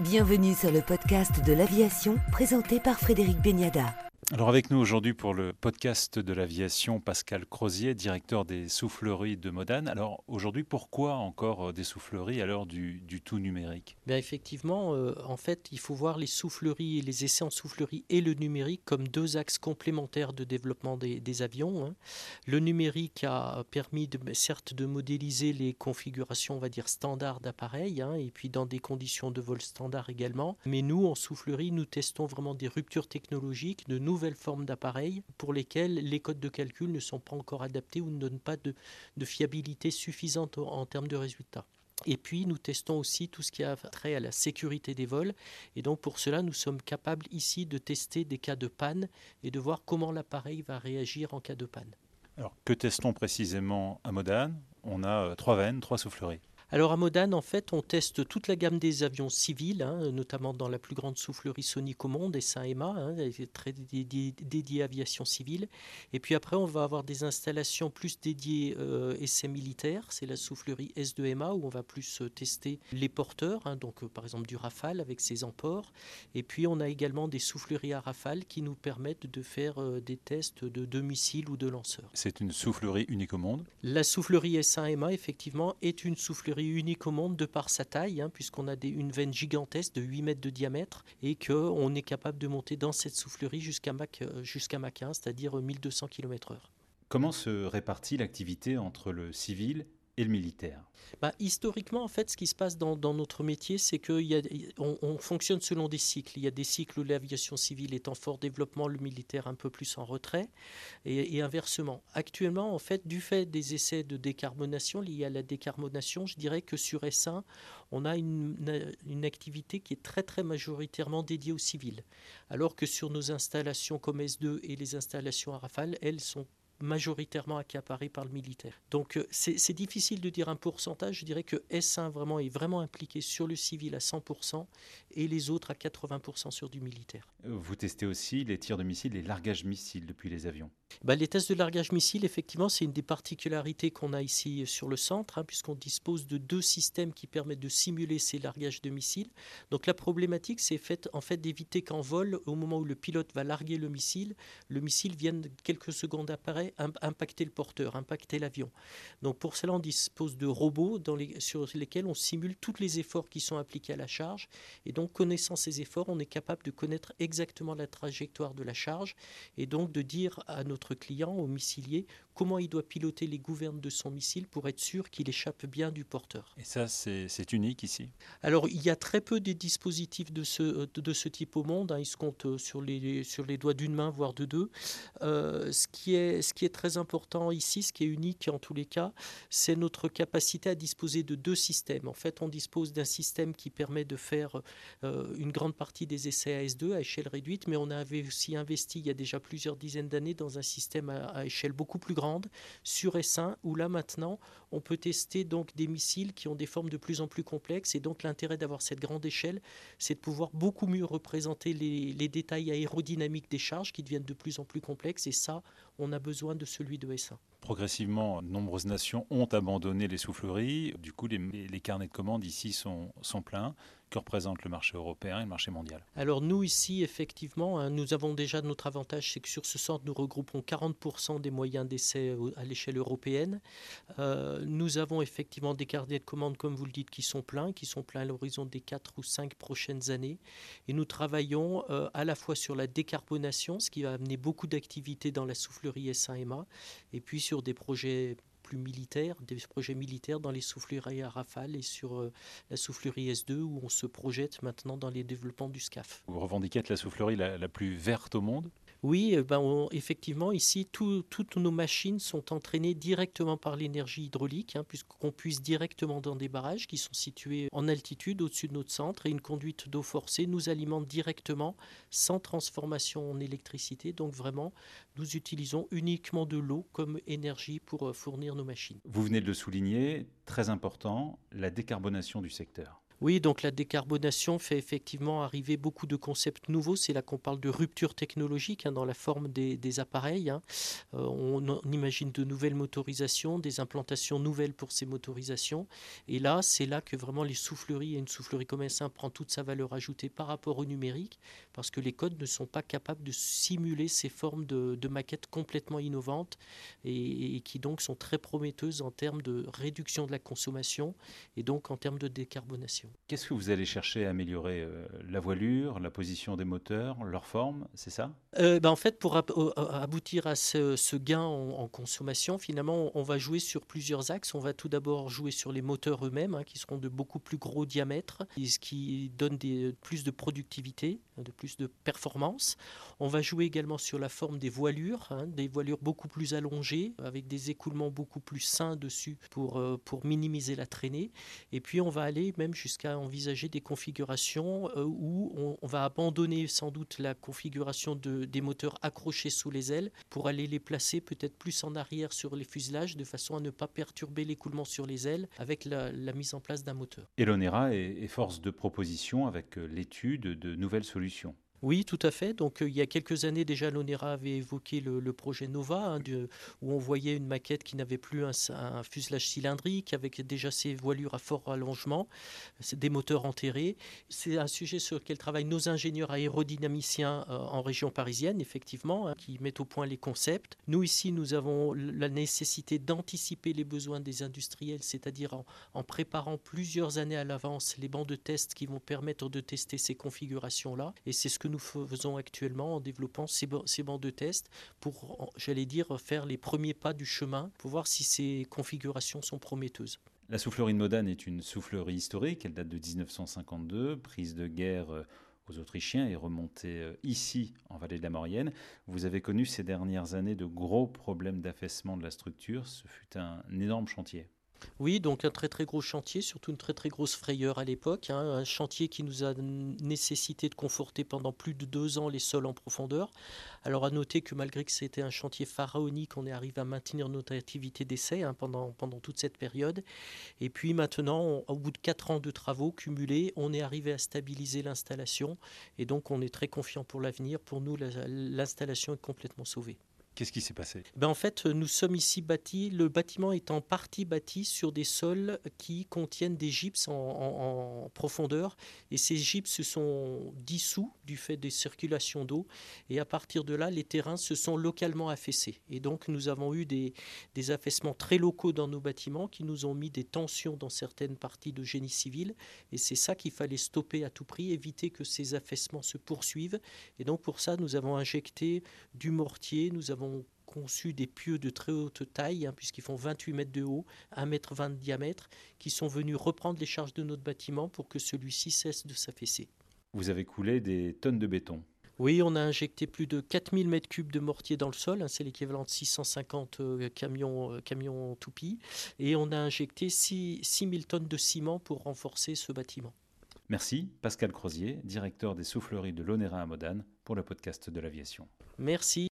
Bienvenue sur le podcast de l'aviation présenté par Frédéric Beniada. Alors avec nous aujourd'hui pour le podcast de l'aviation, Pascal Crozier, directeur des souffleries de Modane. Alors aujourd'hui, pourquoi encore euh, des souffleries à l'heure du, tout numérique? Bien Effectivement, euh, en fait, il faut voir les souffleries les essais en soufflerie et le numérique comme deux axes complémentaires de développement des, avions. Hein. Le numérique a permis de, certes de modéliser les configurations, on va dire, standards d'appareils, hein, et puis dans des conditions de vol standard également. Mais nous, en soufflerie, nous testons vraiment des ruptures technologiques, de nouveaux nouvelles formes d'appareils pour lesquels les codes de calcul ne sont pas encore adaptés ou ne donnent pas de, fiabilité suffisante en, termes de résultats. Et puis, nous testons aussi tout ce qui a trait à la sécurité des vols. Et donc, pour cela, nous sommes capables ici de tester des cas de panne et de voir comment l'appareil va réagir en cas de panne. Alors, que testons précisément à Modane? On a euh, trois veines, trois souffleries. Alors à Modane, en fait, on teste toute la gamme des avions civils, hein, notamment dans la plus grande soufflerie sonique au monde, SA-EMA, hein, très dédiée à aviation civile. Et puis après, on va avoir des installations plus dédiées euh, essais militaires. C'est la soufflerie S2MA où on va plus euh, tester les porteurs, hein, donc euh, par exemple du Rafale avec ses emports. Et puis on a également des souffleries à Rafale qui nous permettent de faire des tests de, de missiles ou de lanceurs. C'est une soufflerie unique au monde? La soufflerie S1MA, effectivement, est une soufflerie unique au monde de par sa taille, hein, puisqu'on a une veine gigantesque de 8 mètres de diamètre et qu'on est capable de monter dans cette soufflerie jusqu'à Mach, euh, jusqu'à Mach 1, c'est-à-dire 1200 km/h. Comment se répartit l'activité entre le civil et le militaire bah, Historiquement, en fait, ce qui se passe dans, notre métier, c'est qu'on on fonctionne selon des cycles. Il y a des cycles où l'aviation civile est en fort développement, le militaire un peu plus en retrait, et, inversement. Actuellement, en fait, du fait des essais de décarbonation liés à la décarbonation, je dirais que sur S1, on a une, activité qui est très très majoritairement dédiée aux civils, alors que sur nos installations comme S2 et les installations à Rafale, elles sont majoritairement accaparé par le militaire. Donc euh, c'est difficile de dire un pourcentage. Je dirais que S1 vraiment est vraiment impliqué sur le civil à 100% et les autres à 80% sur du militaire. Vous testez aussi les tirs de missiles, les largages missiles depuis les avions? Bah, Les tests de largage missile, effectivement, c'est une des particularités qu'on a ici sur le centre, hein, puisqu'on dispose de deux systèmes qui permettent de simuler ces largages de missiles. Donc la problématique, c'est fait, en fait d'éviter qu'en vol, au moment où le pilote va larguer le missile, le missile vienne quelques secondes après impacter le porteur, impacter l'avion. Donc pour cela, on dispose de robots dans les, sur lesquels on simule tous les efforts qui sont appliqués à la charge. Et donc, connaissant ces efforts, on est capable de connaître exactement la trajectoire de la charge et donc de dire à notre client, au missilier, comment il doit piloter les gouvernes de son missile pour être sûr qu'il échappe bien du porteur. Et ça, c'est unique ici? Alors, il y a très peu des dispositifs de ce, de ce type au monde. Hein. Ils se comptent euh, sur les, sur les doigts d'une main, voire de deux. Euh, ce, qui est, ce qui est très important ici, ce qui est unique en tous les cas, c'est notre capacité à disposer de deux systèmes. En fait, on dispose d'un système qui permet de faire euh, une grande partie des essais AS2 à échelle réduite, mais on avait aussi investi il y a déjà plusieurs dizaines d'années dans un système à, échelle beaucoup plus grande sur S1 où là maintenant on peut tester donc des missiles qui ont des formes de plus en plus complexes et donc l'intérêt d'avoir cette grande échelle c'est de pouvoir beaucoup mieux représenter les, les, détails aérodynamiques des charges qui deviennent de plus en plus complexes et ça on a besoin de celui de S1. Progressivement, de nombreuses nations ont abandonné les souffleries. Du coup, les, carnets de commandes ici sont, pleins que représente le marché européen et le marché mondial? Alors nous ici, effectivement, hein, nous avons déjà notre avantage, c'est que sur ce centre, nous regroupons 40% des moyens d'essai à l'échelle européenne. Euh, nous avons effectivement des carnets de commandes, comme vous le dites, qui sont pleins, qui sont pleins à l'horizon des 4 ou 5 prochaines années. Et nous travaillons euh, à la fois sur la décarbonation, ce qui va amener beaucoup d'activités dans la soufflerie S1MA, et puis sur des projets plus militaires, des projets militaires dans les souffleries à rafale et sur euh, la soufflerie S2 où on se projette maintenant dans les développements du SCAF. Vous revendiquez la soufflerie la plus verte au monde? Oui, eh ben effectivement, ici, toutes nos machines sont entraînées directement par l'énergie hydraulique, hein, puisqu'on puisse directement dans des barrages qui sont situés en altitude au-dessus de notre centre, et une conduite d'eau forcée nous alimente directement sans transformation en électricité. Donc vraiment, nous utilisons uniquement de l'eau comme énergie pour euh, fournir nos machines. Vous venez de le souligner, très important, la décarbonation du secteur. Oui, donc la décarbonation fait effectivement arriver beaucoup de concepts nouveaux. C'est là qu'on parle de rupture technologique hein, dans la forme des, appareils. Hein. Euh, on, imagine de nouvelles motorisations, des implantations nouvelles pour ces motorisations. Et là, c'est là que vraiment les souffleries et une soufflerie comme S1 prend toute sa valeur ajoutée par rapport au numérique, parce que les codes ne sont pas capables de simuler ces formes de, maquettes complètement innovantes et qui donc sont très prometteuses en termes de réduction de la consommation et donc en termes de décarbonation. Qu'est-ce que vous allez chercher à améliorer euh, La voilure, la position des moteurs, leur forme, c'est ça? Euh, ben En fait, pour aboutir à ce, gain en, consommation, finalement, on va jouer sur plusieurs axes. On va tout d'abord jouer sur les moteurs eux-mêmes, hein, qui seront de beaucoup plus gros diamètre, ce qui donne des, plus de productivité, de plus de performance. On va jouer également sur la forme des voilures, hein, des voilures beaucoup plus allongées, avec des écoulements beaucoup plus sains dessus pour, euh, pour minimiser la traînée. Et puis, on va aller même jusqu'à jusqu'à envisager des configurations euh, où on, va abandonner sans doute la configuration de, des moteurs accrochés sous les ailes pour aller les placer peut-être plus en arrière sur les fuselages de façon à ne pas perturber l'écoulement sur les ailes avec la, mise en place d'un moteur. Et l'ONERA est force de proposition avec euh, l'étude de nouvelles solutions. Oui, tout à fait. Donc, euh, il y a quelques années déjà, l'ONERA avait évoqué le, projet Nova, hein, où on voyait une maquette qui n'avait plus un, fuselage cylindrique, avec déjà ses voilures à fort allongement, des moteurs enterrés. C'est un sujet sur lequel travaillent nos ingénieurs aérodynamiciens euh, en région parisienne, effectivement, hein, qui mettent au point les concepts. Nous, ici, nous avons la nécessité d'anticiper les besoins des industriels, c'est-à-dire en, préparant plusieurs années à l'avance les bancs de test qui vont permettre de tester ces configurations-là. Et c'est ce que nous faisons actuellement en développant ces, bancs de test pour, j'allais dire, faire les premiers pas du chemin pour voir si ces configurations sont prometteuses. La soufflerie de Modane est une soufflerie historique, elle date de 1952, prise de guerre euh, aux Autrichiens et remontée euh, ici en vallée de la Maurienne. Vous avez connu ces dernières années de gros problèmes d'affaissement de la structure, ce fut un énorme chantier. Oui, donc un très très gros chantier, surtout une très très grosse frayeur à l'époque. Hein. un chantier qui nous a nécessité de conforter pendant plus de deux ans les sols en profondeur. Alors à noter que malgré que c'était un chantier pharaonique, on est arrivé à maintenir notre activité d'essai hein, pendant, pendant toute cette période. Et puis maintenant, au bout de quatre ans de travaux cumulés, on est arrivé à stabiliser l'installation. Et donc on est très confiant pour l'avenir. Pour nous, l'installation est complètement sauvée. Qu'est-ce qui s'est passé? Ben En fait, nous sommes ici bâtis, le bâtiment est en partie bâti sur des sols qui contiennent des gypses en, profondeur. Et ces gypses se sont dissous du fait des circulations d'eau. Et à partir de là, les terrains se sont localement affaissés. Et donc, nous avons eu des affaissements très locaux dans nos bâtiments qui nous ont mis des tensions dans certaines parties de génie civil. Et c'est ça qu'il fallait stopper à tout prix, éviter que ces affaissements se poursuivent. Et donc, pour ça, nous avons injecté du mortier, nous avons conçu des pieux de très haute taille, hein, puisqu'ils font 28 mètres de haut, 1 mètre 20 de diamètre, qui sont venus reprendre les charges de notre bâtiment pour que celui-ci cesse de s'affaisser. Vous avez coulé des tonnes de béton oui, on a injecté plus de 4000 mètres cubes de mortier dans le sol, hein, c'est l'équivalent de 650 euh, camions, euh, camions toupies, et on a injecté 6000 tonnes de ciment pour renforcer ce bâtiment. Merci Pascal Crozier, directeur des souffleries de l'Onera à Modane, pour le podcast de l'aviation. Merci.